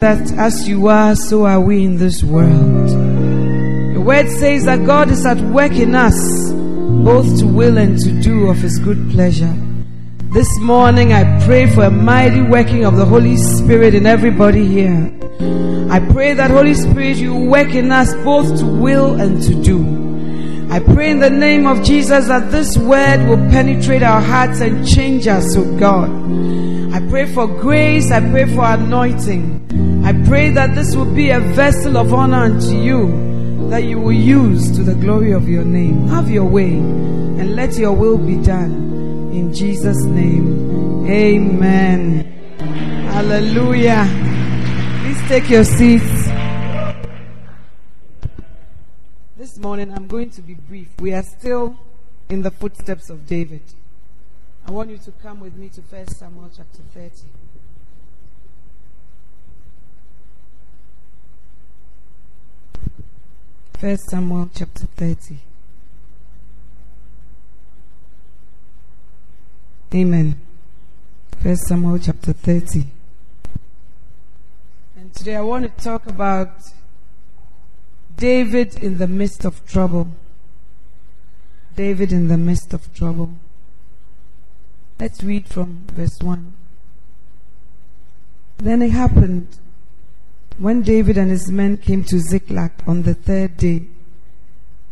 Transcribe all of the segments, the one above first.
That as you are, so are we in this world The word says that God is at work in us, both to will and to do of His good pleasure. This morning, I pray for a mighty working of the Holy Spirit in everybody here. I pray that Holy Spirit, you work in us both to will and to do. I pray in the name of Jesus that this word will penetrate our hearts and change us, oh God. I pray for grace. I pray for anointing. I pray that this will be a vessel of honor unto you that you will use to the glory of your name. Have your way and let your will be done. In Jesus' name, amen. Hallelujah. Please take your seats. This morning I'm going to be brief. We are still in the footsteps of David. I want you to come with me to 1 Samuel chapter 30. First Samuel chapter 30. Amen. First Samuel chapter 30. And today I want to talk about David in the midst of trouble. David in the midst of trouble. Let's read from verse 1. Then it happened when David and his men came to Ziklag on the third day,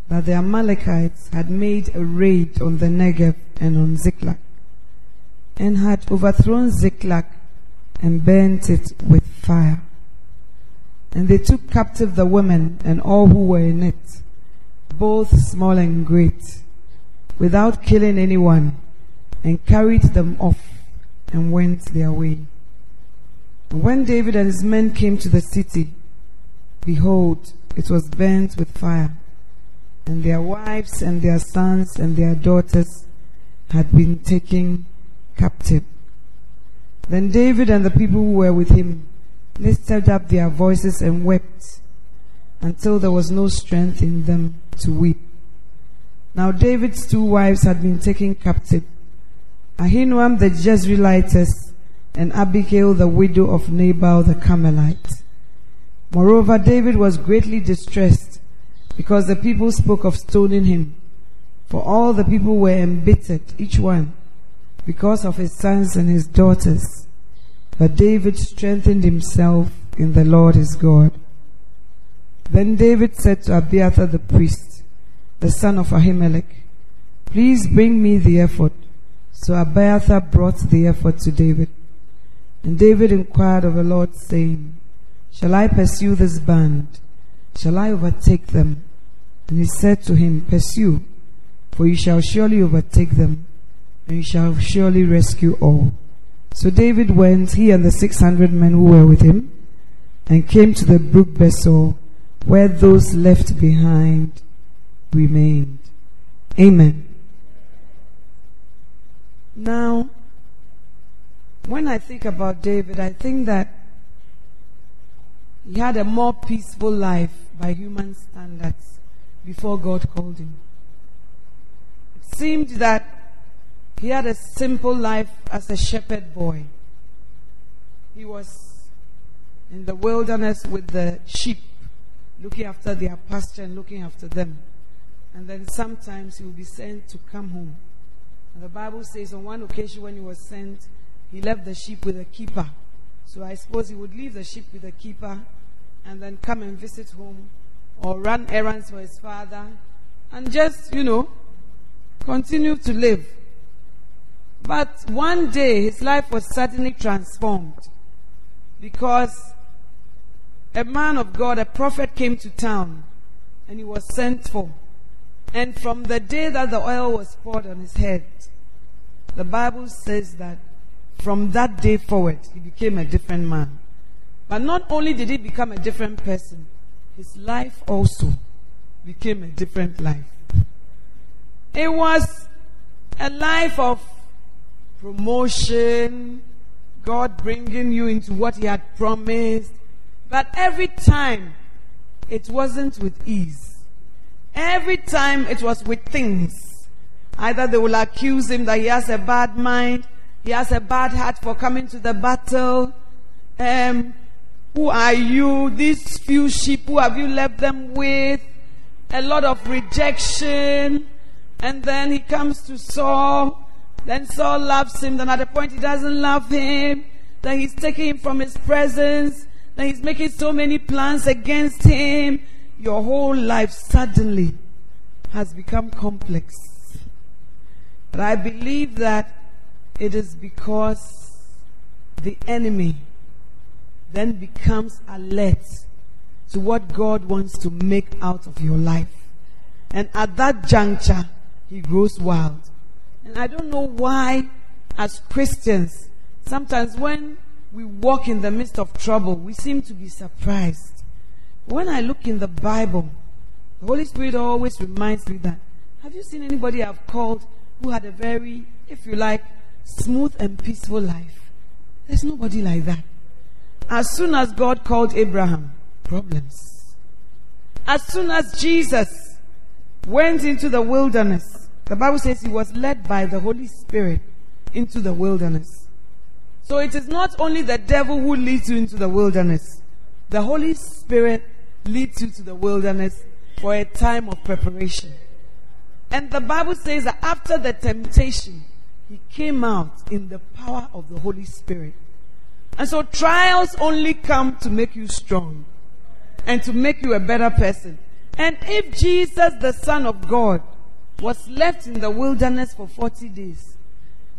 that the Amalekites had made a raid on the Negev and on Ziklag, and had overthrown Ziklag and burnt it with fire. And they took captive the women and all who were in it, both small and great, without killing anyone, and carried them off and went their way. When David and his men came to the city, behold, it was burnt with fire, and their wives and their sons and their daughters had been taken captive. Then David and the people who were with him lifted up their voices and wept until there was no strength in them to weep. Now David's two wives had been taken captive, Ahinoam the Jezreelitess and Abigail, the widow of Nabal the Carmelite. Moreover, David was greatly distressed because the people spoke of stoning him. For all the people were embittered, each one, because of his sons and his daughters. But David strengthened himself in the Lord his God. Then David said to Abiathar the priest, the son of Ahimelech, Please bring me the ephod. So Abiathar brought the ephod to David. And David inquired of the Lord, saying, Shall I pursue this band? Shall I overtake them? And he said to him, Pursue, for you shall surely overtake them, and you shall surely rescue all. So David went, he and the six hundred men who were with him, and came to the brook Besor, where those left behind remained. Amen. Now, when I think about David, I think that he had a more peaceful life by human standards before God called him. It seemed that he had a simple life as a shepherd boy. He was in the wilderness with the sheep, looking after their pasture and looking after them. And then sometimes he would be sent to come home. And the Bible says on one occasion when he was sent, he left the sheep with a keeper So I suppose he would leave the sheep with a keeper and then come and visit home or run errands for his father and just, you know, continue to live. But one day his life was suddenly transformed because a man of God, a prophet came to town and he was sent for. And from the day that the oil was poured on his head, the Bible says that from that day forward, he became a different man. But not only did he become a different person, his life also became a different life. It was a life of promotion, God bringing you into what He had promised. But every time, it wasn't with ease. Every time, it was with things. Either they will accuse him that he has a bad mind, he has a bad heart for coming to the battle. Um, who are you? These few sheep, who have you left them with? A lot of rejection. And then he comes to Saul. Then Saul loves him. Then at a point he doesn't love him. Then he's taking him from his presence. Then he's making so many plans against him. Your whole life suddenly has become complex. But I believe that it is because the enemy then becomes alert to what God wants to make out of your life. And at that juncture, he grows wild. And I don't know why, as Christians, sometimes when we walk in the midst of trouble, we seem to be surprised. When I look in the Bible, the Holy Spirit always reminds me that have you seen anybody I've called who had a very, if you like, smooth and peaceful life? There's nobody like that. As soon as God called Abraham, problems. As soon as Jesus went into the wilderness, the Bible says he was led by the Holy Spirit into the wilderness. So it is not only the devil who leads you into the wilderness, the Holy Spirit leads you to the wilderness for a time of preparation. And the Bible says that after the temptation, he came out in the power of the Holy Spirit. And so trials only come to make you strong and to make you a better person. And if Jesus, the Son of God, was left in the wilderness for 40 days.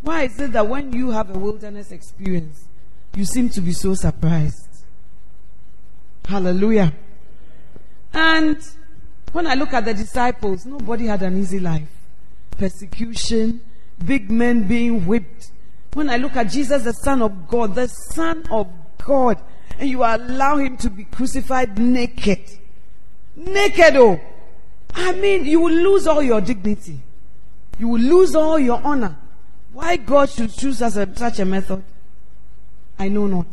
Why is it that when you have a wilderness experience, you seem to be so surprised? Hallelujah. And when I look at the disciples, nobody had an easy life. Persecution, big men being whipped. When I look at Jesus, the Son of God, the Son of God, and you allow him to be crucified naked. Naked, oh. I mean, you will lose all your dignity. You will lose all your honor. Why God should choose as a, such a method, I know not.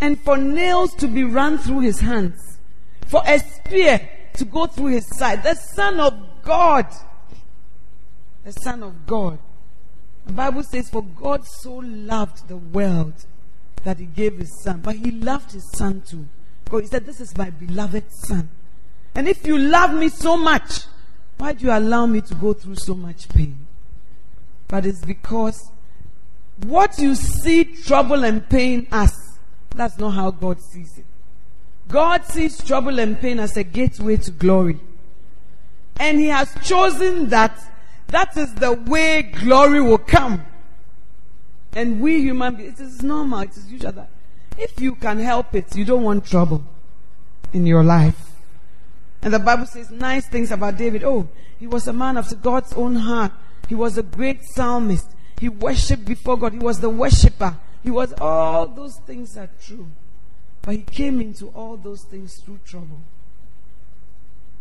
And for nails to be run through his hands, for a spear to go through his side, the Son of God, the Son of God. The Bible says, For God so loved the world that he gave his son. But he loved his son too. Because he said, This is my beloved son. And if you love me so much, why do you allow me to go through so much pain? But it's because what you see trouble and pain as, that's not how God sees it. God sees trouble and pain as a gateway to glory. And He has chosen that that is the way glory will come. And we human beings, it is normal, it is usual that if you can help it, you don't want trouble in your life. And the Bible says nice things about David. Oh, he was a man after God's own heart. He was a great psalmist. He worshipped before God. He was the worshiper. He was all those things are true. But he came into all those things through trouble.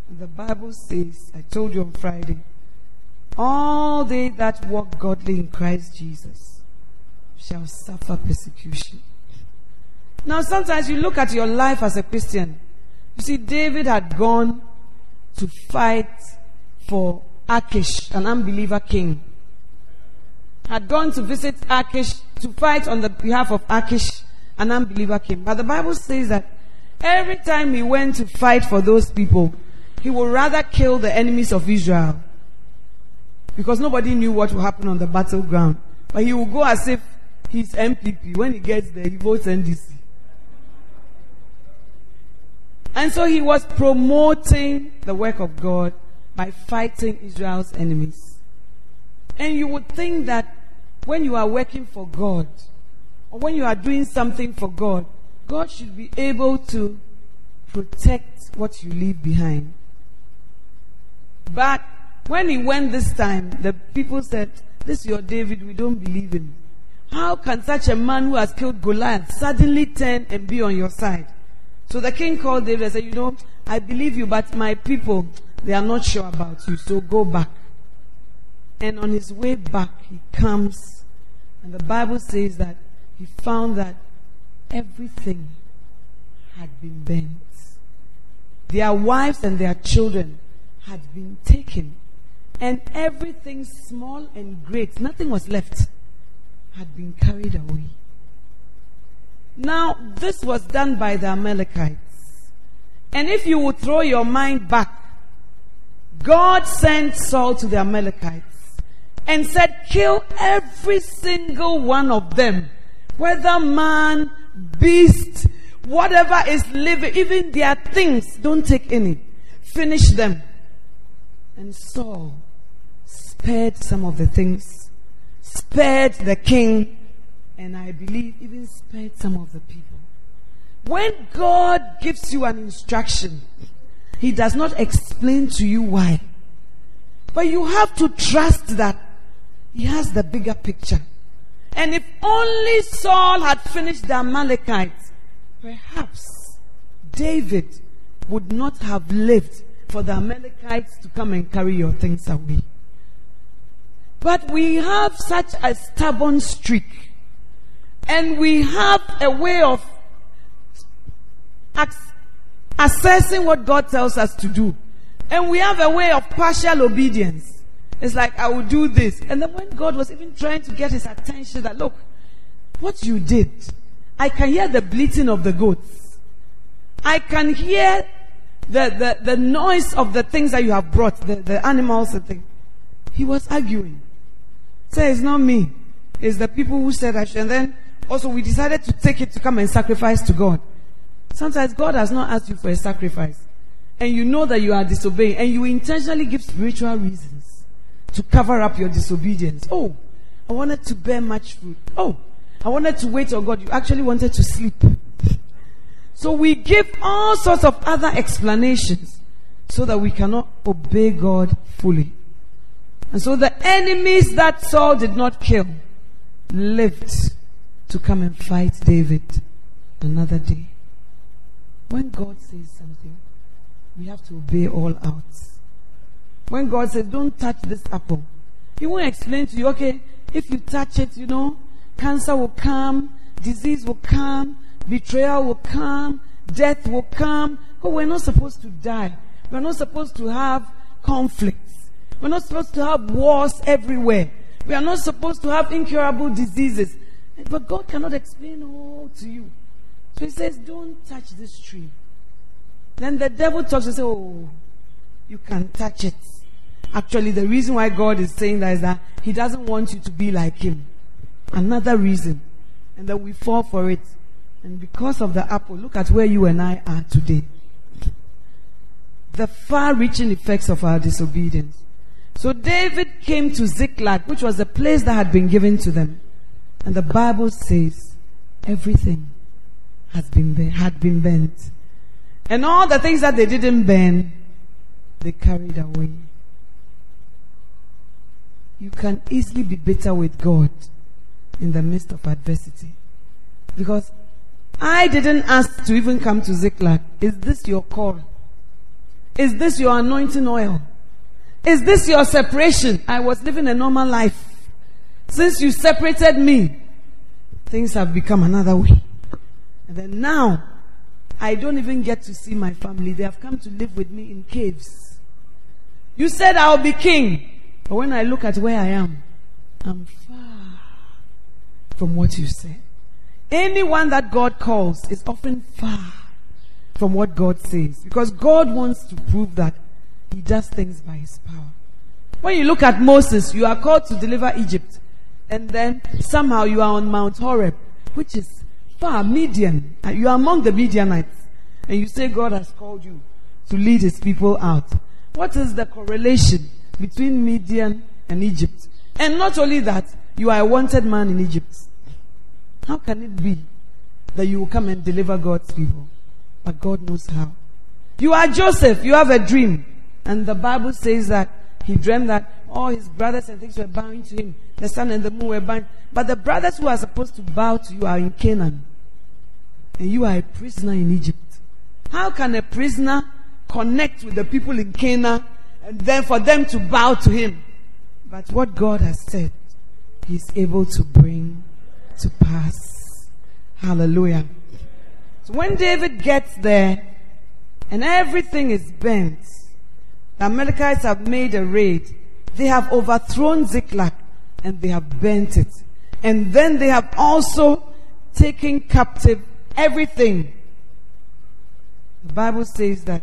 And the Bible says, I told you on Friday, all they that walk godly in Christ Jesus shall suffer persecution. Now, sometimes you look at your life as a Christian you see, David had gone to fight for Achish, an unbeliever king. Had gone to visit Achish to fight on the behalf of Achish, an unbeliever king. But the Bible says that every time he went to fight for those people, he would rather kill the enemies of Israel. Because nobody knew what would happen on the battleground. But he would go as if he's NPP. When he gets there, he votes NDC. And so he was promoting the work of God by fighting Israel's enemies. And you would think that when you are working for God, or when you are doing something for God, God should be able to protect what you leave behind. But when he went this time, the people said, This is your David, we don't believe him. How can such a man who has killed Goliath suddenly turn and be on your side? So the king called David and said, You know, I believe you, but my people, they are not sure about you, so go back. And on his way back, he comes, and the Bible says that he found that everything had been burnt. Their wives and their children had been taken. And everything small and great, nothing was left, had been carried away. Now, this was done by the Amalekites. And if you would throw your mind back, God sent Saul to the Amalekites and said, Kill every single one of them, whether man, beast, whatever is living, even their things, don't take any. Finish them. And Saul spared some of the things, spared the king, and I believe even spared some of the people. When God gives you an instruction, He does not explain to you why. But you have to trust that He has the bigger picture. And if only Saul had finished the Amalekites, perhaps David would not have lived for the Amalekites to come and carry your things away. But we have such a stubborn streak and we have a way of assessing what God tells us to do. And we have a way of partial obedience. It's like, I will do this. And then when God was even trying to get his attention, that look, what you did, I can hear the bleating of the goats. I can hear the, the, the noise of the things that you have brought, the, the animals and things. He was arguing. Say, it's not me. It's the people who said I should. And then also, we decided to take it to come and sacrifice to God. Sometimes God has not asked you for a sacrifice. And you know that you are disobeying. And you intentionally give spiritual reasons to cover up your disobedience. Oh, I wanted to bear much fruit. Oh, I wanted to wait on God. You actually wanted to sleep. So we give all sorts of other explanations so that we cannot obey God fully. And so the enemies that Saul did not kill lived to come and fight David another day. When God says something, we have to obey all out. When God says, don't touch this apple, He won't explain to you, okay, if you touch it, you know, cancer will come, disease will come, betrayal will come, death will come. But we're not supposed to die. We're not supposed to have conflicts. We're not supposed to have wars everywhere. We are not supposed to have incurable diseases. But God cannot explain all to you. So he says, Don't touch this tree. Then the devil talks and says, Oh, you can touch it. Actually, the reason why God is saying that is that he doesn't want you to be like him. Another reason. And then we fall for it. And because of the apple, look at where you and I are today. The far reaching effects of our disobedience. So David came to Ziklag, which was a place that had been given to them. And the Bible says everything has been had been bent. And all the things that they didn't burn, they carried away. You can easily be bitter with God in the midst of adversity. Because I didn't ask to even come to Ziklag. Is this your call? Is this your anointing oil? Is this your separation? I was living a normal life. Since you separated me, things have become another way. And then now, I don't even get to see my family. They have come to live with me in caves. You said I'll be king. But when I look at where I am, I'm far from what you said. Anyone that God calls is often far from what God says. Because God wants to prove that He does things by His power. When you look at Moses, you are called to deliver Egypt. And then somehow you are on Mount Horeb, which is far, Midian. Uh, you are among the Midianites. And you say God has called you to lead his people out. What is the correlation between Midian and Egypt? And not only that, you are a wanted man in Egypt. How can it be that you will come and deliver God's people? But God knows how. You are Joseph, you have a dream. And the Bible says that he dreamed that all his brothers and things were bowing to him. The sun and the moon were bowing. But the brothers who are supposed to bow to you are in Canaan. And you are a prisoner in Egypt. How can a prisoner connect with the people in Canaan and then for them to bow to him? But what God has said, He's able to bring to pass. Hallelujah. So when David gets there and everything is bent, the Amalekites have made a raid. They have overthrown Ziklag and they have burnt it. And then they have also taken captive everything. The Bible says that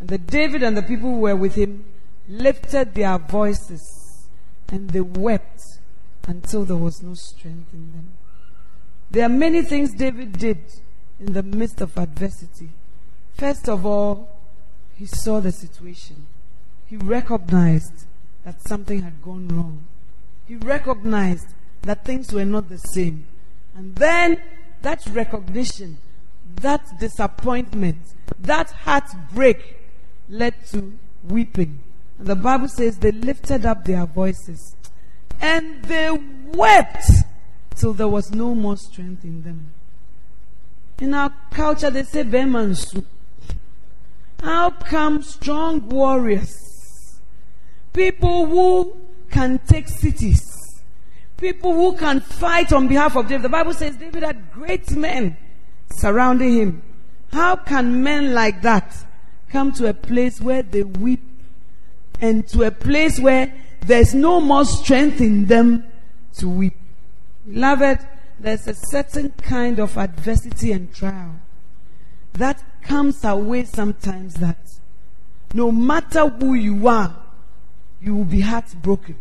and the David and the people who were with him lifted their voices and they wept until there was no strength in them. There are many things David did in the midst of adversity. First of all, he saw the situation. He recognized that something had gone wrong. He recognized that things were not the same. And then that recognition, that disappointment, that heartbreak led to weeping. And the Bible says they lifted up their voices and they wept till there was no more strength in them. In our culture, they say Bemansu. How come strong warriors, people who can take cities, people who can fight on behalf of David? The Bible says David had great men surrounding him. How can men like that come to a place where they weep and to a place where there's no more strength in them to weep. Beloved, there's a certain kind of adversity and trial that comes away sometimes that no matter who you are, you will be heartbroken.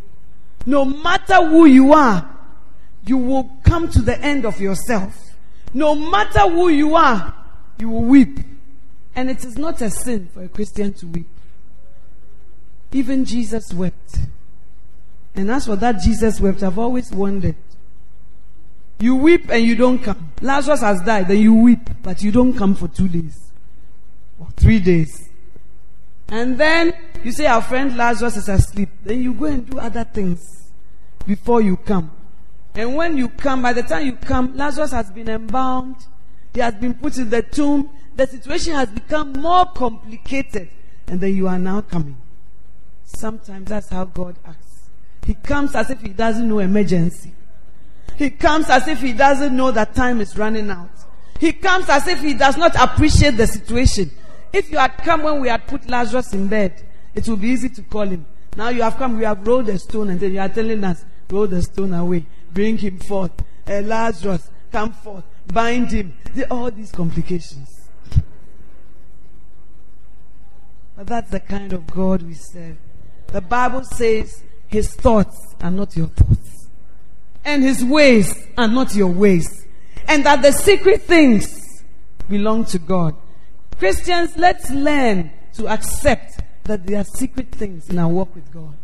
No matter who you are, you will come to the end of yourself. No matter who you are, you will weep. And it is not a sin for a Christian to weep. Even Jesus wept. And as for that Jesus wept, I've always wondered. You weep and you don't come. Lazarus has died, then you weep, but you don't come for two days or three days. And then you say our friend Lazarus is asleep. Then you go and do other things before you come. And when you come, by the time you come, Lazarus has been embalmed. He has been put in the tomb. The situation has become more complicated. And then you are now coming. Sometimes that's how God acts. He comes as if he doesn't know emergency. He comes as if he doesn't know that time is running out. He comes as if he does not appreciate the situation. If you had come when we had put Lazarus in bed, it would be easy to call him. Now you have come, we have rolled a stone, and then you are telling us, roll the stone away, bring him forth. Uh, Lazarus, come forth, bind him. all these complications. But that's the kind of God we serve. The Bible says his thoughts are not your thoughts. And his ways are not your ways. And that the secret things belong to God. Christians, let's learn to accept that there are secret things in our walk with God.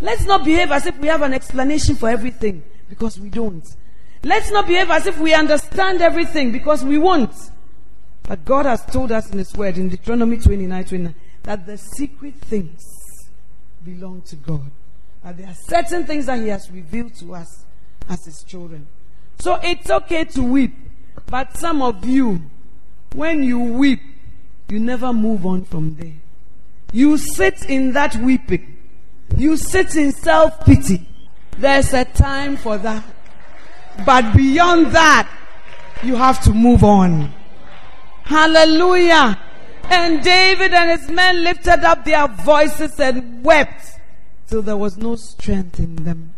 Let's not behave as if we have an explanation for everything because we don't. Let's not behave as if we understand everything because we won't. But God has told us in His Word in Deuteronomy 29 29 that the secret things belong to God. That there are certain things that He has revealed to us as His children. So it's okay to weep. But some of you, when you weep, you never move on from there. You sit in that weeping. You sit in self pity. There's a time for that. But beyond that, you have to move on. Hallelujah. And David and his men lifted up their voices and wept till there was no strength in them.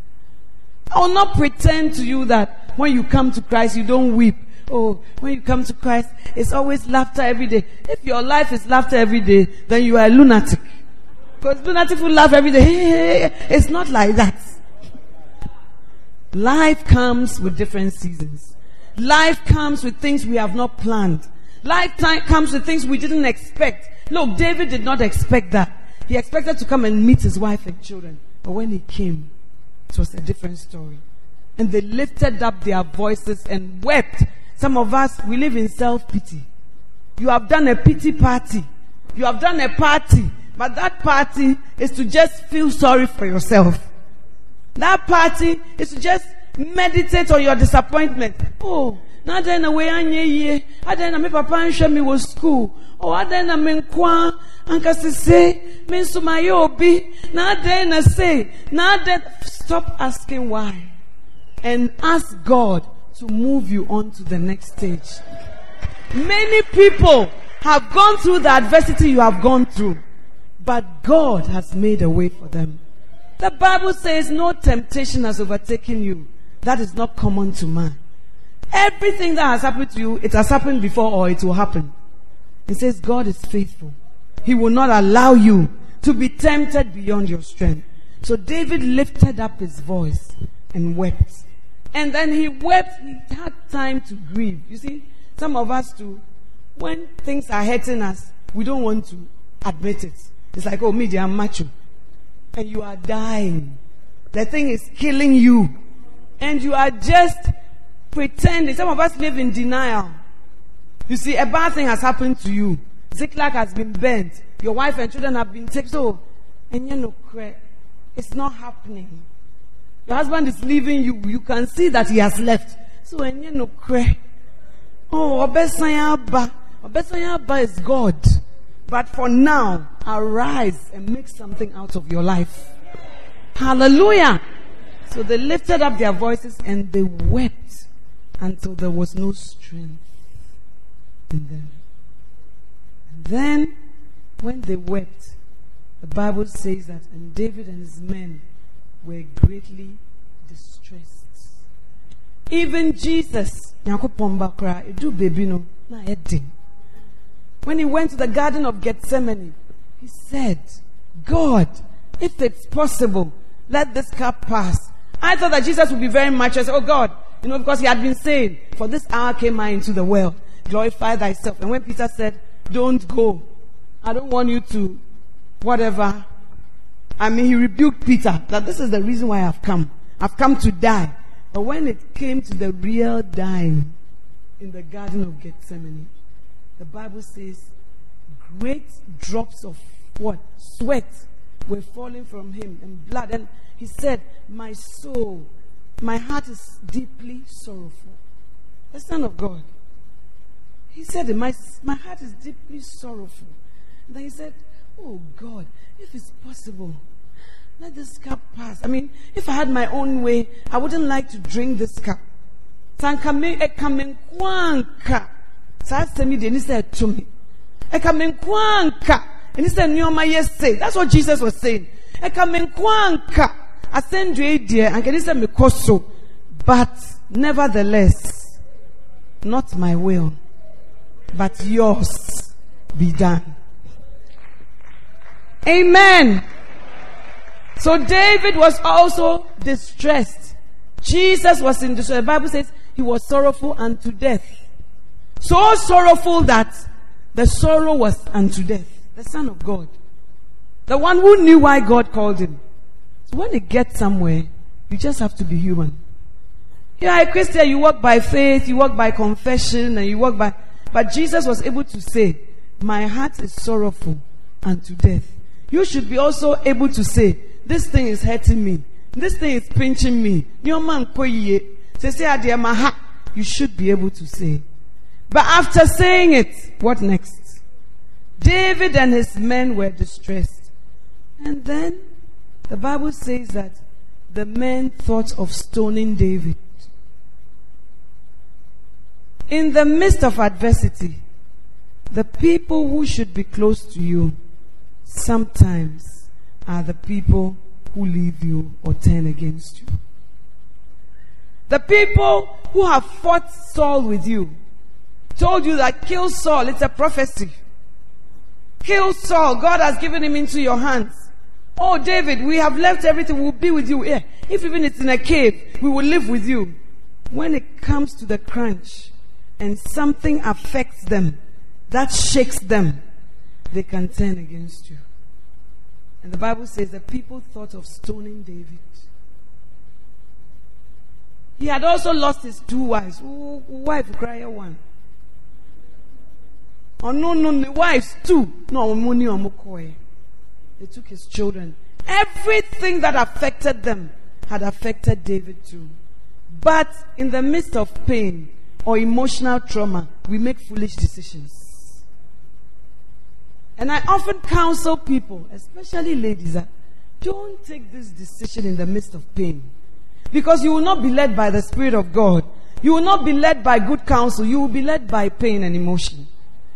I will not pretend to you that when you come to Christ, you don't weep. Oh, when you come to Christ, it's always laughter every day. If your life is laughter every day, then you are a lunatic. Because lunatic will laugh every day. It's not like that. Life comes with different seasons. Life comes with things we have not planned. Life time comes with things we didn't expect. Look, David did not expect that. He expected to come and meet his wife and children. But when he came, it was a different story. And they lifted up their voices and wept. Some of us, we live in self pity. You have done a pity party. You have done a party. But that party is to just feel sorry for yourself. That party is to just meditate on your disappointment. Oh, na adɛn na wei anyɛ yie adɛn na me papa nhwɛ me wɔ school oh adɛn na me nkoa anka sese me nso mayɛ obi na adɛn na say na adɛn stop asking why and ask God to move you on to the next stage. Many people have gone through the adversity you have gone through, but God has made a way for them. The Bible says no temptation has overtaken you. That is not common to man. Everything that has happened to you, it has happened before or it will happen. It says God is faithful. He will not allow you to be tempted beyond your strength. So David lifted up his voice and wept. And then he wept, he had time to grieve. You see, some of us too, when things are hurting us, we don't want to admit it. It's like, oh, media, I'm macho. And you are dying. The thing is killing you. And you are just pretending. Some of us live in denial. You see, a bad thing has happened to you. Ziklag has been burnt. Your wife and children have been taken. So, and you know, it's not happening. Your husband is leaving you. You can see that he has left. So when you know cry, oh, Obesayaba is God. But for now, arise and make something out of your life. Hallelujah. So they lifted up their voices and they wept until there was no strength in them. And then, when they wept, the Bible says that, and David and his men were greatly distressed. Even Jesus, when he went to the Garden of Gethsemane, he said, God, if it's possible, let this cup pass. I thought that Jesus would be very much as, oh God, you know, because he had been saying, for this hour came I into the world, glorify thyself. And when Peter said, don't go, I don't want you to, whatever, I mean, he rebuked Peter that this is the reason why I've come. I've come to die. But when it came to the real dying in the Garden of Gethsemane, the Bible says great drops of what? Sweat were falling from him and blood. And he said, My soul, my heart is deeply sorrowful. The Son of God. He said, My, my heart is deeply sorrowful. And then he said, Oh God, if it's possible, let this cup pass. I mean, if I had my own way, I wouldn't like to drink this cup. Sankame ekamenkwanka. Sasemi de nisa etumi. Ekamenkwanka. Said, Nyoma yes That's what Jesus was saying. Ekamenkwanka. I send you a dear and can say mekoso. But nevertheless, not my will, but yours be done. Amen. So David was also distressed. Jesus was in distress. The Bible says he was sorrowful unto death. So sorrowful that the sorrow was unto death. The Son of God. The one who knew why God called him. So when you get somewhere, you just have to be human. You are a Christian, you walk by faith, you walk by confession, and you walk by. But Jesus was able to say, My heart is sorrowful unto death you should be also able to say, This thing is hurting me. This thing is pinching me. You should be able to say. But after saying it, what next? David and his men were distressed. And then the Bible says that the men thought of stoning David. In the midst of adversity, the people who should be close to you sometimes are the people who leave you or turn against you. The people who have fought Saul with you told you that kill Saul, it's a prophecy. Kill Saul, God has given him into your hands. Oh, David, we have left everything. We'll be with you. Yeah. If even it's in a cave, we will live with you. When it comes to the crunch and something affects them that shakes them, they can turn against you. And the Bible says that people thought of stoning David. He had also lost his two wives. Wife cry one. Oh no, no, the wives too. No, money on They took his children. Everything that affected them had affected David too. But in the midst of pain or emotional trauma, we make foolish decisions. And I often counsel people, especially ladies, that don't take this decision in the midst of pain. Because you will not be led by the Spirit of God. You will not be led by good counsel. You will be led by pain and emotion.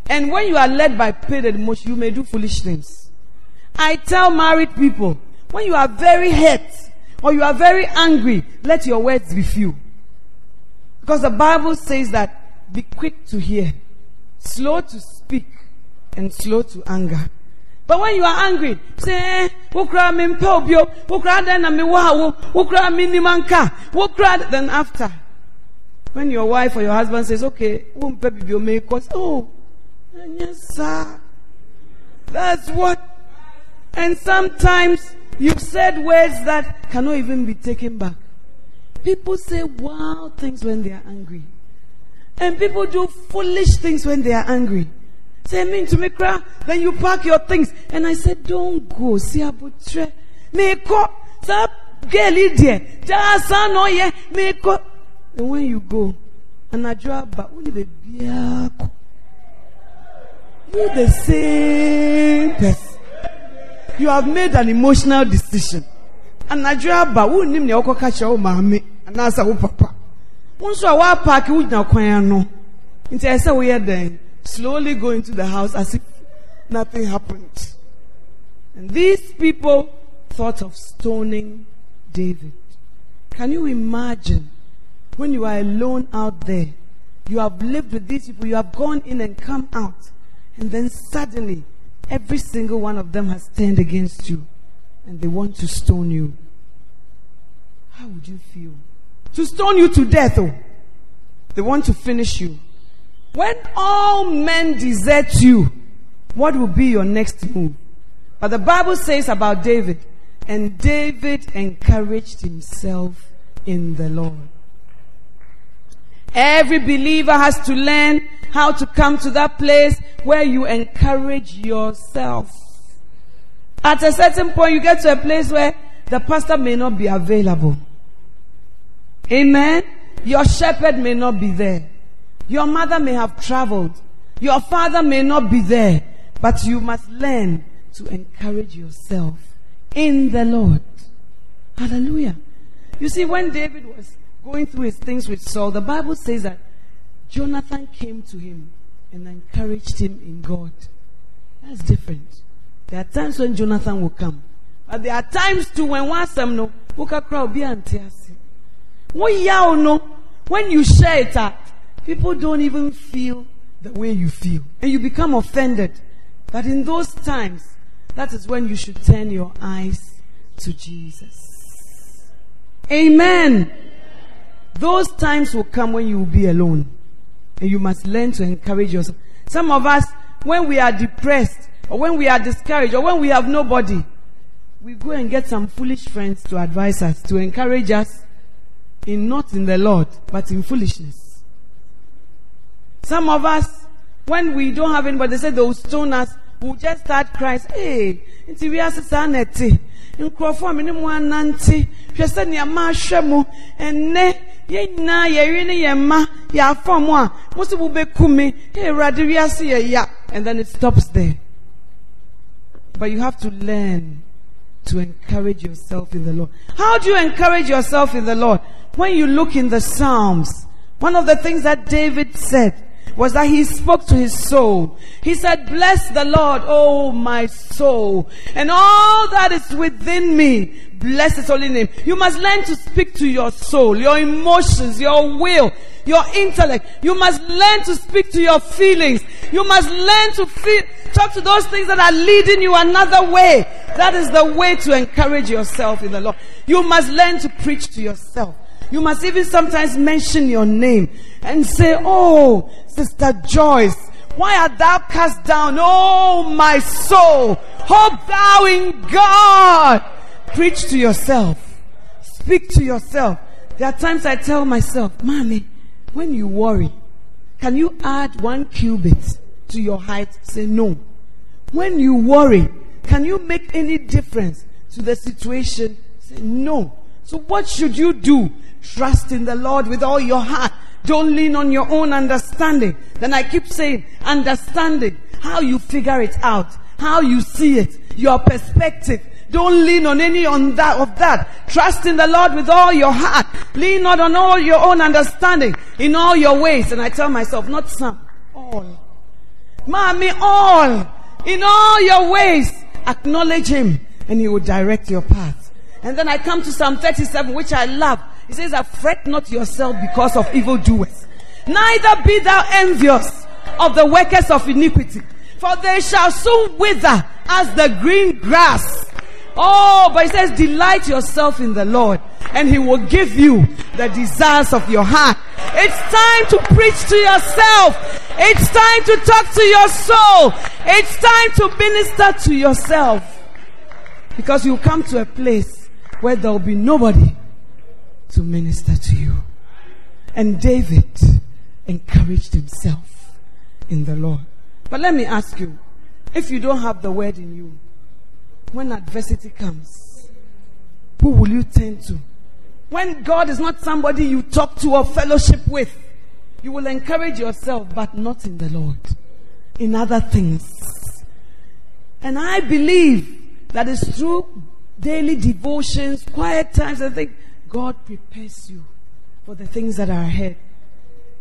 And when you are led by pain and emotion, you may do foolish things. I tell married people, when you are very hurt or you are very angry, let your words be few. Because the Bible says that be quick to hear, slow to speak, and slow to anger. But when you are angry, say, eh, Wokra me mpobio, wokra then me wow, wokra me nimanka, wokra then after. When your wife or your husband says, okay, baby make cause oh yes sir. That's what and sometimes you've said words that cannot even be taken back. People say wild things when they are angry. And people do foolish things when they are angry. Say, mean to me, cry. Then you pack your things. And I said, don't go. See, abutre. Me ko. Sa girl there. Ja san no ye. Me ko. And when you go, and I draw back, only the biako. You the same person. You have made an emotional decision. And I draw back, who nim ne oko catch your mommy. And asa wo papa. Once you are park, you na kwan no. Nti I we are then slowly go into the house as if nothing happened. And these people thought of stoning David. Can you imagine when you are alone out there? You have lived with these people, you have gone in and come out, and then suddenly every single one of them has turned against you and they want to stone you. How would you feel? To stone you to death, oh. They want to finish you. When all men desert you, what will be your next move? But the Bible says about David, and David encouraged himself in the Lord. Every believer has to learn how to come to that place where you encourage yourself. At a certain point, you get to a place where the pastor may not be available. Amen. Your shepherd may not be there. Your mother may have traveled. Your father may not be there. But you must learn to encourage yourself in the Lord. Hallelujah. You see, when David was going through his things with Saul, the Bible says that Jonathan came to him and encouraged him in God. That's different. There are times when Jonathan will come. But there are times too when one some no, crowd be antiasi. When you share it out, people don't even feel the way you feel. And you become offended. But in those times, that is when you should turn your eyes to Jesus. Amen. Those times will come when you will be alone. And you must learn to encourage yourself. Some of us, when we are depressed, or when we are discouraged, or when we have nobody, we go and get some foolish friends to advise us, to encourage us in not in the Lord, but in foolishness. Some of us, when we don't have anybody, they say they will stone us. We'll just start crying. Hey, nti we are saa na ɛte. Nkurɔfoɔ me ne mu anante. Hwɛ sɛ nea maa hwɛ mu. Ɛnɛ yɛn nyinaa yɛwe ne yɛn mma yɛafa mu a mo sɛ wobɛku me. Awurade ya. And then it stops there. But you have to learn to encourage yourself in the Lord. How do you encourage yourself in the Lord? When you look in the Psalms, one of the things that David said, was that he spoke to his soul. He said, bless the Lord, oh my soul, and all that is within me. Bless his holy name. You must learn to speak to your soul, your emotions, your will, your intellect. You must learn to speak to your feelings. You must learn to feel, talk to those things that are leading you another way. That is the way to encourage yourself in the Lord. You must learn to preach to yourself. You must even sometimes mention your name and say, Oh, Sister Joyce, why art thou cast down? Oh, my soul, hope thou in God. Preach to yourself. Speak to yourself. There are times I tell myself, Mommy, when you worry, can you add one cubit to your height? Say no. When you worry, can you make any difference to the situation? Say no. So what should you do? Trust in the Lord with all your heart. Don't lean on your own understanding. Then I keep saying, understanding, how you figure it out, how you see it, your perspective. Don't lean on any on that of that. Trust in the Lord with all your heart. Lean not on all your own understanding in all your ways. And I tell myself, not some, all. Mommy, all. In all your ways, acknowledge Him and He will direct your path. And then I come to Psalm 37, which I love. He says, I fret not yourself because of evildoers. Neither be thou envious of the workers of iniquity, for they shall soon wither as the green grass. Oh, but he says, delight yourself in the Lord and he will give you the desires of your heart. It's time to preach to yourself. It's time to talk to your soul. It's time to minister to yourself. Because you come to a place where there will be nobody to minister to you. And David encouraged himself in the Lord. But let me ask you, if you don't have the word in you, when adversity comes, who will you turn to? When God is not somebody you talk to or fellowship with, you will encourage yourself, but not in the Lord, in other things. And I believe that is through daily devotions, quiet times, I think God prepares you for the things that are ahead.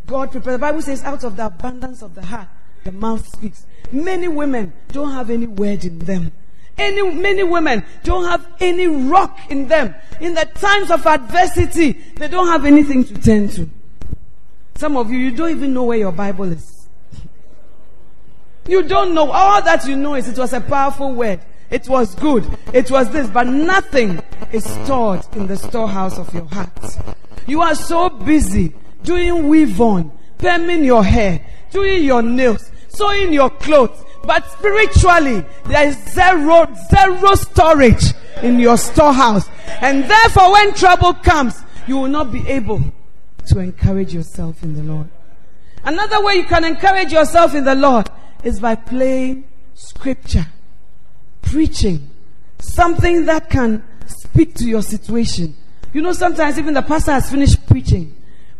God prepares. The Bible says, out of the abundance of the heart, the mouth speaks. Many women don't have any word in them. Any, many women don't have any rock in them. In the times of adversity, they don't have anything to turn to. Some of you, you don't even know where your Bible is. You don't know. All that you know is it was a powerful word. It was good. It was this, but nothing is stored in the storehouse of your heart. You are so busy doing weave on, perming your hair, doing your nails, sewing your clothes, but spiritually, there is zero, zero storage in your storehouse. And therefore, when trouble comes, you will not be able to encourage yourself in the Lord. Another way you can encourage yourself in the Lord is by playing scripture, preaching, something that can speak to your situation. You know, sometimes even the pastor has finished preaching,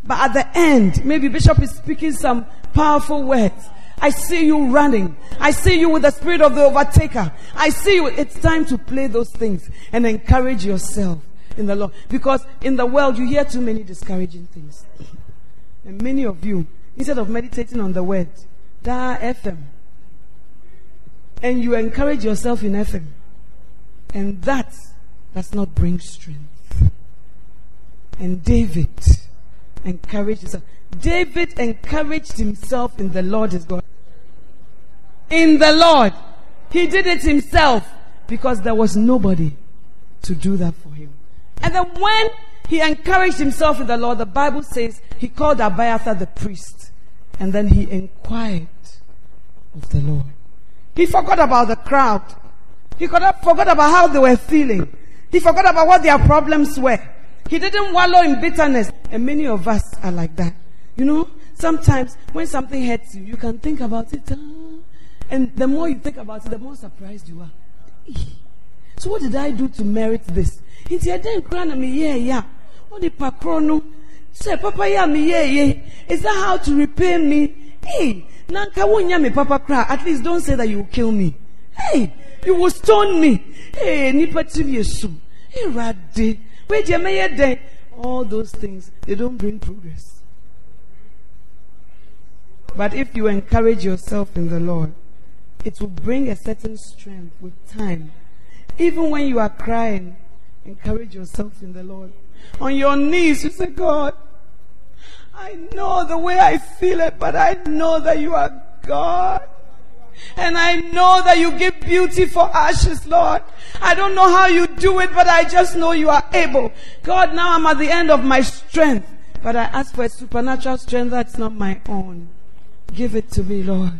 but at the end, maybe Bishop is speaking some powerful words. I see you running. I see you with the spirit of the overtaker. I see you. It's time to play those things and encourage yourself in the Lord. Because in the world, you hear too many discouraging things. And many of you, instead of meditating on the word, da FM, and you encourage yourself in FM, and that does not bring strength. And David encouraged himself. David encouraged himself in the Lord his God. In the Lord. He did it himself because there was nobody to do that for him. And then when he encouraged himself in the Lord, the Bible says he called Abiathar the priest and then he inquired of the Lord. He forgot about the crowd. He forgot about how they were feeling. He forgot about what their problems were. He didn't wallow in bitterness. And many of us are like that. You know, sometimes when something hurts you, you can think about it. And the more you think about it, the more surprised you are. So what did I do to merit this? Nti ɛdɛn kura na mi yɛ ya? Ɔde pakoro no. Sɛ papa yɛ mi yɛ yɛ. Is that how to repay me? Hey, nanka wonya me papa kura. At least don't say that you will kill me. Hey, you will stone me. Hey, nipa sum. Hey, rade. Wait, deɛ mɛyɛ dɛn? All those things they don't bring progress. But if you encourage yourself in the Lord, it will bring a certain strength with time. Even when you are crying, encourage yourself in the Lord. On your knees, you say, God, I know the way I feel it, but I know that you are God. And I know that you give beauty for ashes, Lord. I don't know how you do it, but I just know you are able. God, now I'm at the end of my strength. But I ask for a supernatural strength that's not my own. Give it to me, Lord.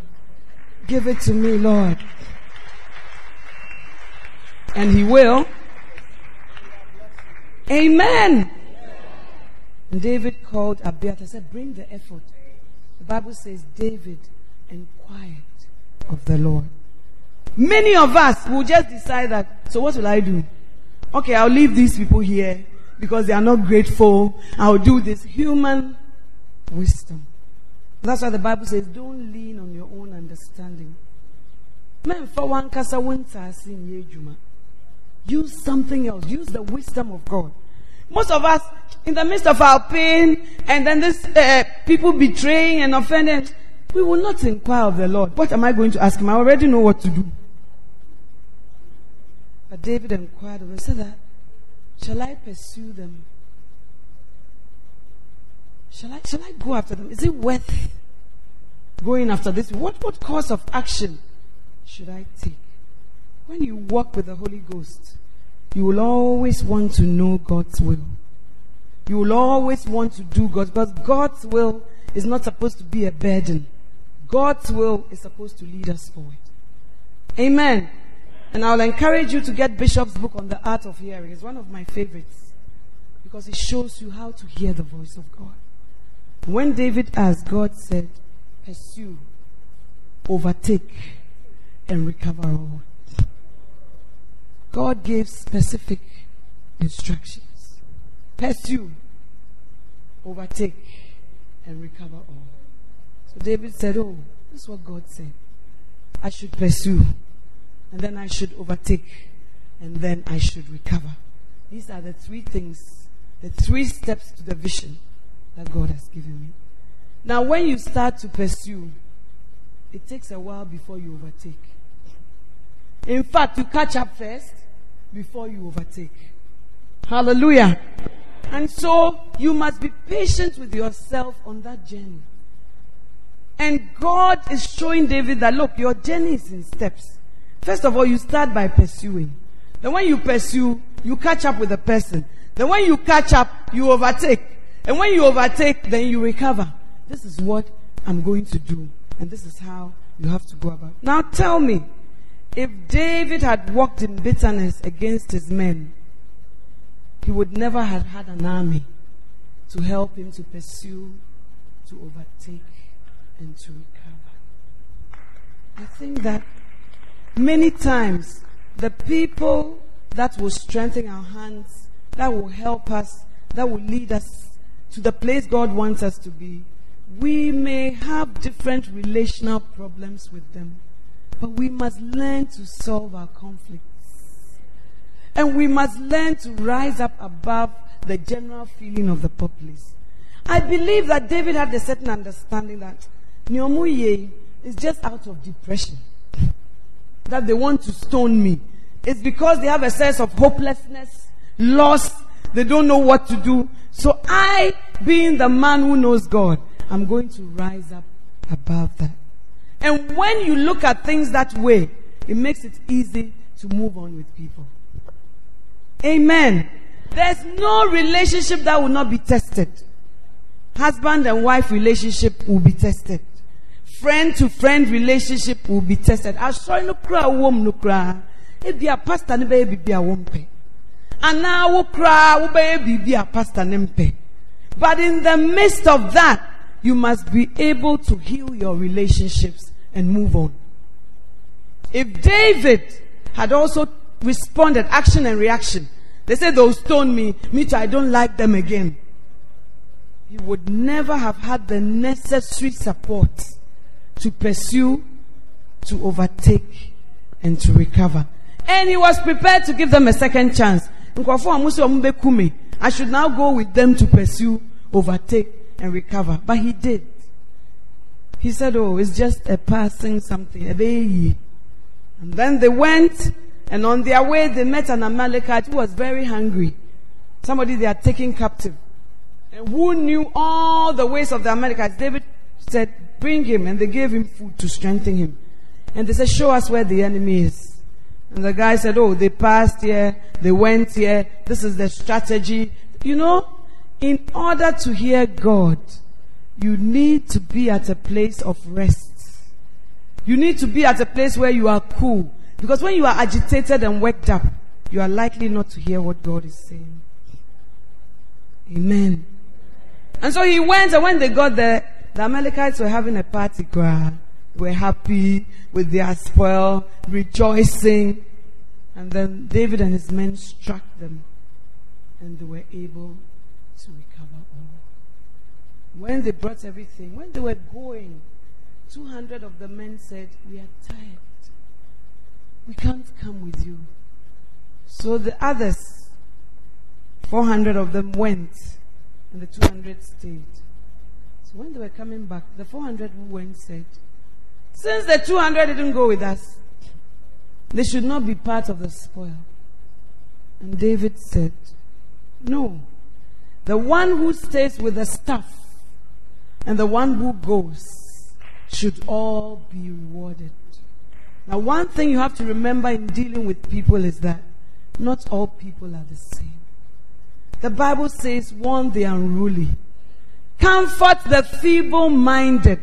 Give it to me, Lord. And He will. Amen. And David called Abiathar and said, Bring the ephod. The Bible says David inquired of the Lord. Many of us will just decide that, so what will I do? Okay, I'll leave these people here because they are not grateful. I'll do this. Human wisdom. That's why the Bible says, don't lean on your own understanding. Use something else. Use the wisdom of God. Most of us, in the midst of our pain, and then this uh, people betraying and offending, we will not inquire of the Lord. What am I going to ask him? I already know what to do. But David inquired of him, said that, shall I pursue them? Shall I, shall I go after them? Is it worth going after this? What, what course of action should I take? When you walk with the Holy Ghost, you will always want to know God's will. You will always want to do God's because God's will is not supposed to be a burden. God's will is supposed to lead us forward. Amen. And I'll encourage you to get Bishop's book on the art of hearing. It's one of my favorites because it shows you how to hear the voice of God. When David asked, God said, Pursue, overtake, and recover all. God gave specific instructions. Pursue, overtake, and recover all. So David said, Oh, this is what God said. I should pursue, and then I should overtake, and then I should recover. These are the three things, the three steps to the vision that God has given me. Now, when you start to pursue, it takes a while before you overtake. In fact, you catch up first before you overtake. Hallelujah. And so you must be patient with yourself on that journey. And God is showing David that look, your journey is in steps. First of all, you start by pursuing. Then when you pursue, you catch up with the person. Then when you catch up, you overtake. And when you overtake, then you recover. This is what I'm going to do. And this is how you have to go about. Now tell me, if David had walked in bitterness against his men, he would never have had an army to help him to pursue, to overtake, and to recover. I think that many times the people that will strengthen our hands, that will help us, that will lead us to the place God wants us to be, we may have different relational problems with them, but we must learn to solve our conflicts. And we must learn to rise up above the general feeling of the populace. I believe that David had a certain understanding that Nyomuye is just out of depression. That they want to stone me. It's because they have a sense of hopelessness, loss, they don't know what to do. So I, being the man who knows God, I'm going to rise up above that. And when you look at things that way, it makes it easy to move on with people. Amen. There's no relationship that will not be tested. Husband and wife relationship will be tested friend to friend relationship will be tested. Asɔre no kura wom no kura. Ebi a pastor ne bɛyɛ bibi a wɔn pɛ. Anaa wo kura wo bɛyɛ bibi a pastor ne. But in the midst of that, you must be able to heal your relationships and move on. If David had also responded, action and reaction, they said they'll stone me, me too, I don't like them again. He would never have had the necessary support to pursue, to overtake, and to recover. And he was prepared to give them a second chance. I should now go with them to pursue, overtake, and recover. But he did. He said, Oh, it's just a passing something. And then they went, and on their way, they met an Amalekite who was very hungry. Somebody they had taken captive. And who knew all the ways of the Amalekites. David said, Bring him. And they gave him food to strengthen him. And they said, Show us where the enemy is. And the guy said, Oh, they passed here, they went here, this is the strategy. You know, in order to hear God, you need to be at a place of rest. You need to be at a place where you are cool. Because when you are agitated and worked up, you are likely not to hear what God is saying. Amen. And so he went, and when they got there, the Amalekites were having a party. Were happy with their spoil, rejoicing. And then David and his men struck them, and they were able. When they brought everything, when they were going, 200 of the men said, We are tired. We can't come with you. So the others, 400 of them went, and the 200 stayed. So when they were coming back, the 400 who went said, Since the 200 didn't go with us, they should not be part of the spoil. And David said, No. The one who stays with the staff and the one who goes should all be rewarded. Now, one thing you have to remember in dealing with people is that not all people are the same. The Bible says, warn the unruly, comfort the feeble minded,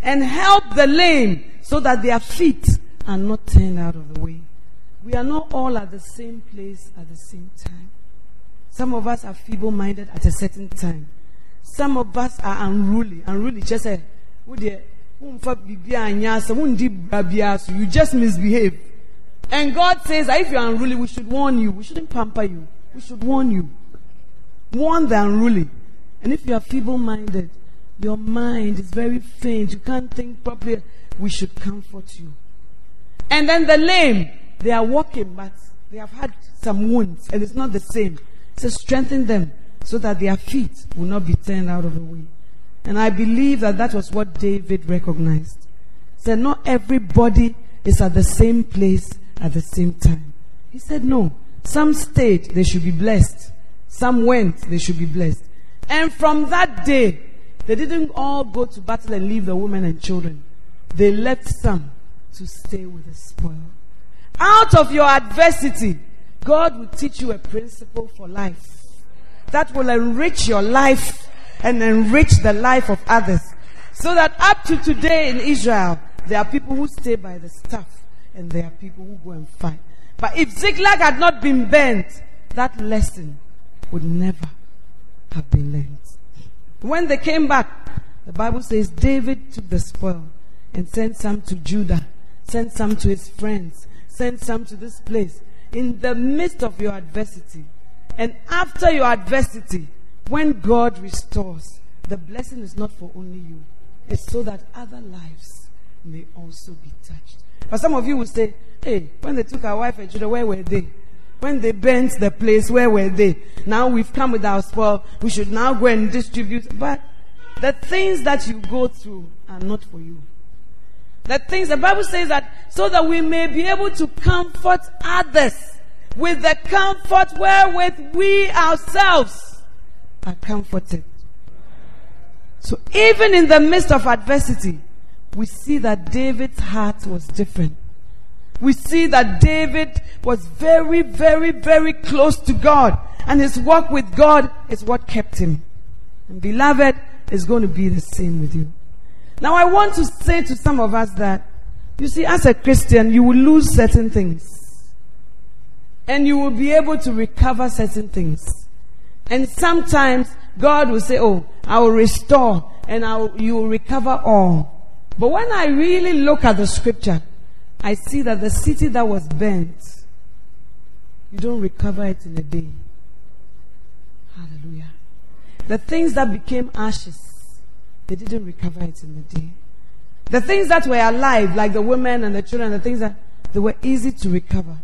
and help the lame so that their feet are not turned out of the way. We are not all at the same place at the same time. Some of us are feeble minded at a certain time. Some of us are unruly. Unruly, just say, you just misbehave. And God says if you're unruly, we should warn you. We shouldn't pamper you. We should warn you. Warn the unruly. And if you are feeble minded, your mind is very faint, you can't think properly, we should comfort you. And then the lame, they are walking, but they have had some wounds, and it's not the same. So strengthen them so that their feet will not be turned out of the way. And I believe that that was what David recognized. He said, Not everybody is at the same place at the same time. He said, No. Some stayed, they should be blessed. Some went, they should be blessed. And from that day, they didn't all go to battle and leave the women and children. They left some to stay with the spoil. Out of your adversity, God will teach you a principle for life that will enrich your life and enrich the life of others. So that up to today in Israel, there are people who stay by the staff and there are people who go and fight. But if Ziklag had not been burnt, that lesson would never have been learned. When they came back, the Bible says David took the spoil and sent some to Judah, sent some to his friends, sent some to this place in the midst of your adversity. And after your adversity, when God restores, the blessing is not for only you, it's so that other lives may also be touched. But some of you will say, hey, when they took our wife and children, where were they? When they burnt the place, where were they? Now we've come with our spoil. We should now go and distribute. But the things that you go through are not for you. The things the Bible says that so that we may be able to comfort others with the comfort wherewith we ourselves are comforted. So even in the midst of adversity, we see that David's heart was different. We see that David was very, very, very close to God. And his walk with God is what kept him. And beloved, is going to be the same with you. Now I want to say to some of us that, you see, as a Christian, you will lose certain things. And you will be able to recover certain things. And sometimes God will say, oh, I will restore and I will, you will recover all. But when I really look at the scripture, I see that the city that was burnt, you don't recover it in a day. Hallelujah. The things that became ashes, they didn't recover it in a day. The things that were alive, like the women and the children, the things that they were easy to recover.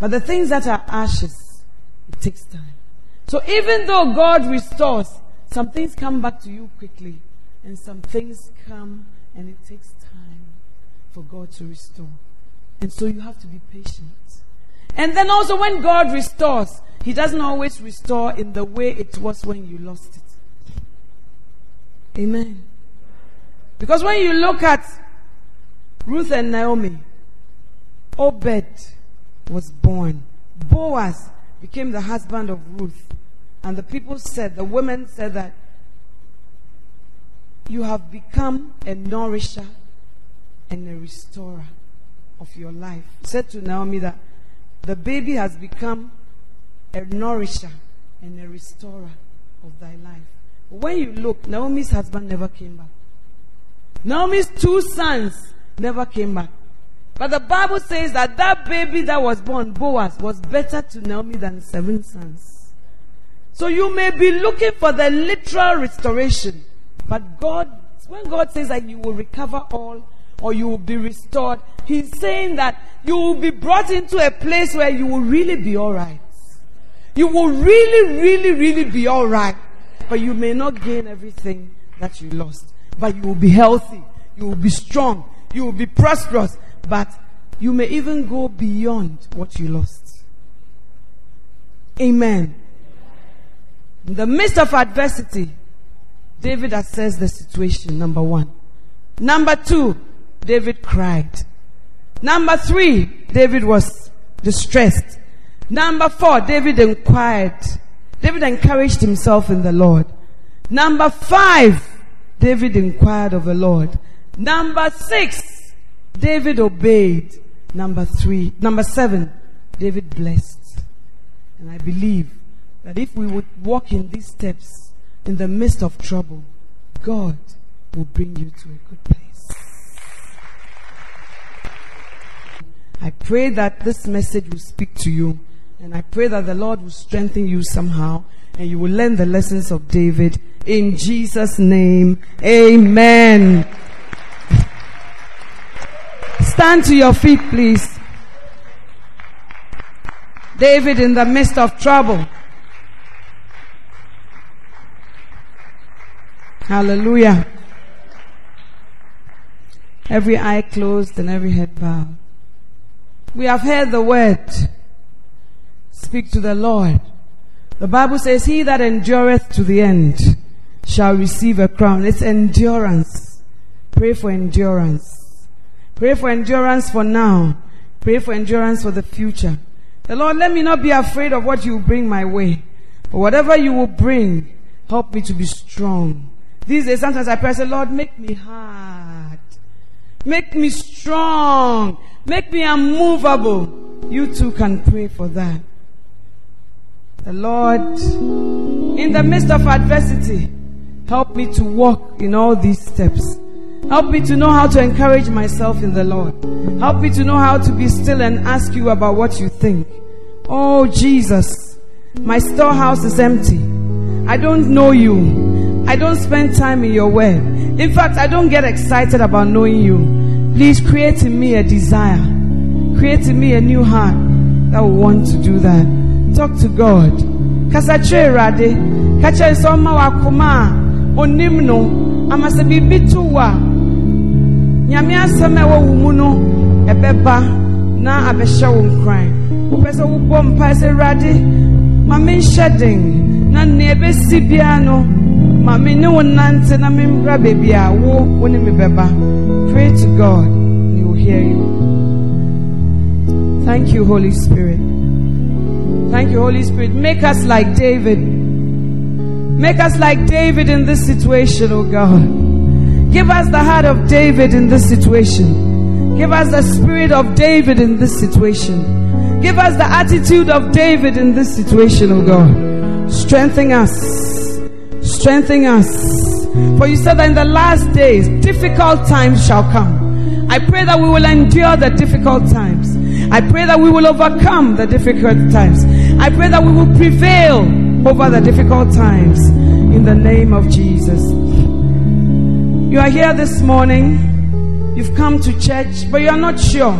But the things that are ashes, it takes time. So even though God restores, some things come back to you quickly, and some things come and it takes time for God to restore. And so you have to be patient. And then also when God restores, He doesn't always restore in the way it was when you lost it. Amen. Because when you look at Ruth and Naomi. Obed was born. Boaz became the husband of Ruth. And the people said, the women said that you have become a nourisher and a restorer of your life. Said to Naomi that the baby has become a nourisher and a restorer of thy life. When you look, Naomi's husband never came back. Naomi's two sons never came back. But the Bible says that that baby that was born, Boaz, was better to Naomi than seven sons. So you may be looking for the literal restoration. But God, when God says that you will recover all or you will be restored, He's saying that you will be brought into a place where you will really be alright. You will really, really, really be alright. But you may not gain everything that you lost. But you will be healthy. You will be strong. You will be prosperous. But you may even go beyond what you lost. Amen. In the midst of adversity, David assessed the situation, number one. Number two, David cried. Number three, David was distressed. Number four, David inquired. David encouraged himself in the Lord. Number five, David inquired of the Lord. Number six, David obeyed. Number three, number seven, David blessed. And I believe that if we would walk in these steps in the midst of trouble, God will bring you to a good place. I pray that this message will speak to you. And I pray that the Lord will strengthen you somehow and you will learn the lessons of David in Jesus' name. Amen. Stand to your feet, please. David in the midst of trouble. Hallelujah. Every eye closed and every head bowed. We have heard the word. Speak to the Lord. The Bible says, He that endureth to the end shall receive a crown. It's endurance. Pray for endurance. Pray for endurance for now. Pray for endurance for the future. The Lord, let me not be afraid of what you bring my way. But whatever you will bring, help me to be strong. These days, sometimes I pray, say, Lord, make me hard. Make me strong. Make me unmovable. You too can pray for that. The Lord, in the midst of adversity, help me to walk in all these steps. Help me to know how to encourage myself in the Lord. Help me to know how to be still and ask you about what you think. Oh, Jesus, my storehouse is empty. I don't know you. I don't spend time in your word. In fact, I don't get excited about knowing you. Please create in me a desire. Create in me a new heart that will want to do that. Talk to God. Kasache rade. Kacha isoma wa kuma. Onim no. Ama se bibi wa. Nyame asɛm a ɛwɔ wo mu no ɛbɛba na abɛhyɛ wo nkran. Wopɛ sɛ wobɔ mpa sɛ Awurade ma menhyɛ den na nea ɛbɛsi biara no ma me ne wo nante na membra baabi a wo wo ne me bɛba. Pray to God and He will hear you. Thank you, Holy Spirit. Thank you, Holy Spirit. Make us like David. Make us like David in this situation, oh God. Give us the heart of David in this situation. Give us the spirit of David in this situation. Give us the attitude of David in this situation, oh God. Strengthen us. Strengthen us. For you said that in the last days, difficult times shall come. I pray that we will endure the difficult times. I pray that we will overcome the difficult times. I pray that we will prevail over the difficult times in the name of Jesus. You are here this morning. You've come to church, but you are not sure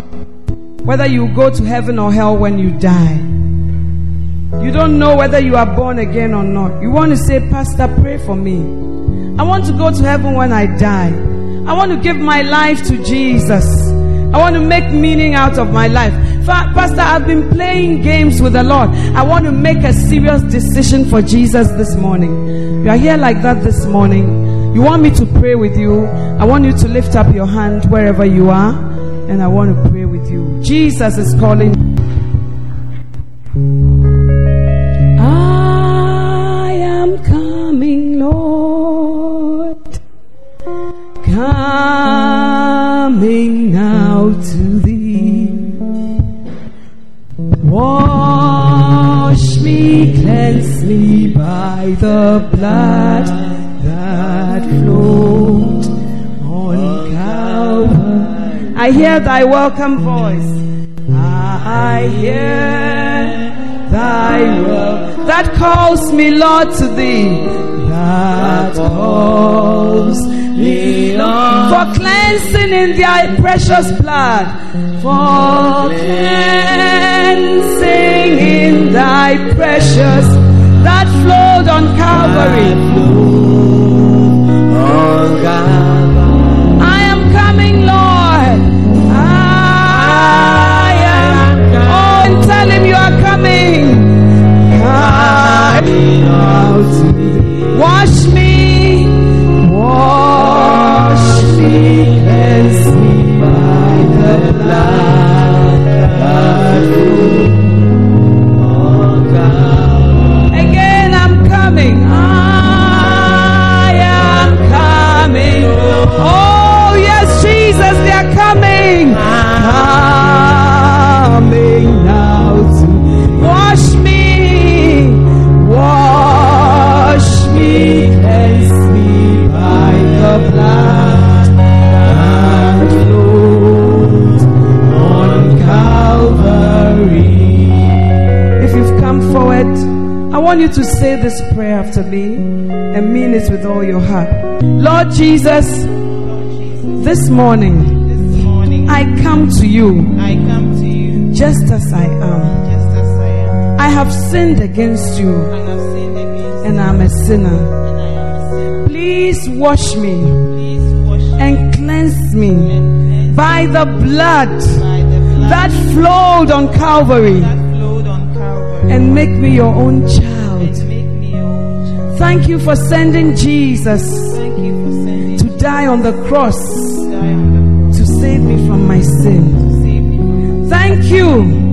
whether you go to heaven or hell when you die. You don't know whether you are born again or not. You want to say, Pastor, pray for me. I want to go to heaven when I die. I want to give my life to Jesus. I want to make meaning out of my life. Pastor, I've been playing games with the Lord. I want to make a serious decision for Jesus this morning. You are here like that this morning. You want me to pray with you. I want you to lift up your hand wherever you are. and I want to pray with you. Jesus is calling. I am coming, Lord. Coming now to thee. Wash me, cleanse me by the blood that flowed on Calvary. I hear thy welcome voice. I hear thy will that calls me, Lord, to thee. That calls me, Lord, for cleansing in thy precious blood. For cleansing in thy precious that flowed on Calvary. I to say this prayer after me and mean it with all your heart. Lord Jesus, this morning I come to you I come to you just as I am. I have sinned against you And I'm a sinner. Please wash me and cleanse me by the blood that flowed on Calvary and make me your own child. Thank you for sending Jesus Thank you for sending to die on the cross to die on the cross to save me from my sin. to save me from Thank you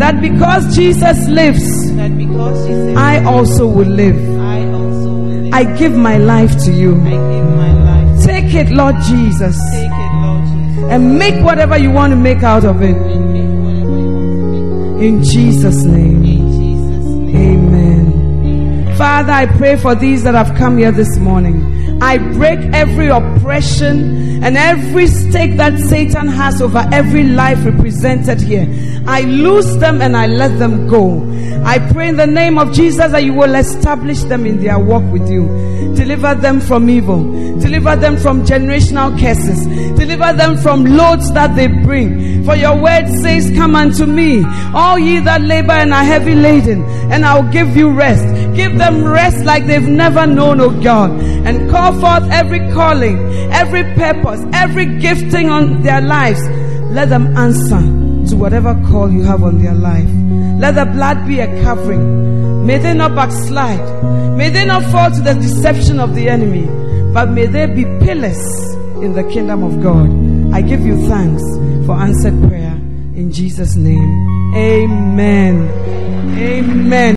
that because Jesus lives, that because Jesus I also will live. I also will live. I give my life to you. I give my life. Take it, Lord Jesus, Take it, Lord Jesus. and make whatever you want to make out of it. And make whatever you want to make. In Jesus' name, Father, I pray for these that have come here this morning. I break every oppression and every stake that Satan has over every life represented here. I loose them and I let them go. I pray in the name of Jesus that you will establish them in their walk with you. Deliver them from evil. Deliver them from generational curses. Deliver them from loads that they bring. For your word says, Come unto me, all ye that labor and are heavy laden, and I'll give you rest. Give them rest like they've never known, oh God. And call forth every calling, every purpose, every gifting on their lives. Let them answer to whatever call you have on their life. Let the blood be a covering. May they not backslide. May they not fall to the deception of the enemy. But may they be pillars in the kingdom of God. I give you thanks for answered prayer in Jesus' name. Amen. Amen.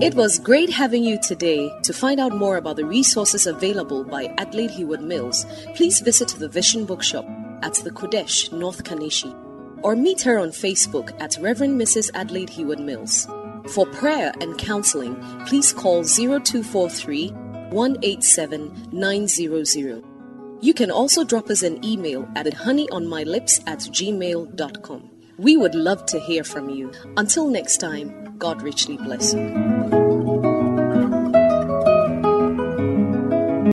It was great having you today. To find out more about the resources available by Adelaide Heward Mills, please visit the Vision Bookshop at the Qodesh, North Kaneshie, or meet her on Facebook at Reverend Mrs. Adelaide Heward Mills. For prayer and counseling, please call 0243 187 900. You can also drop us an email at honeyonmylips at gmail.com. We would love to hear from you. Until next time, God richly bless you.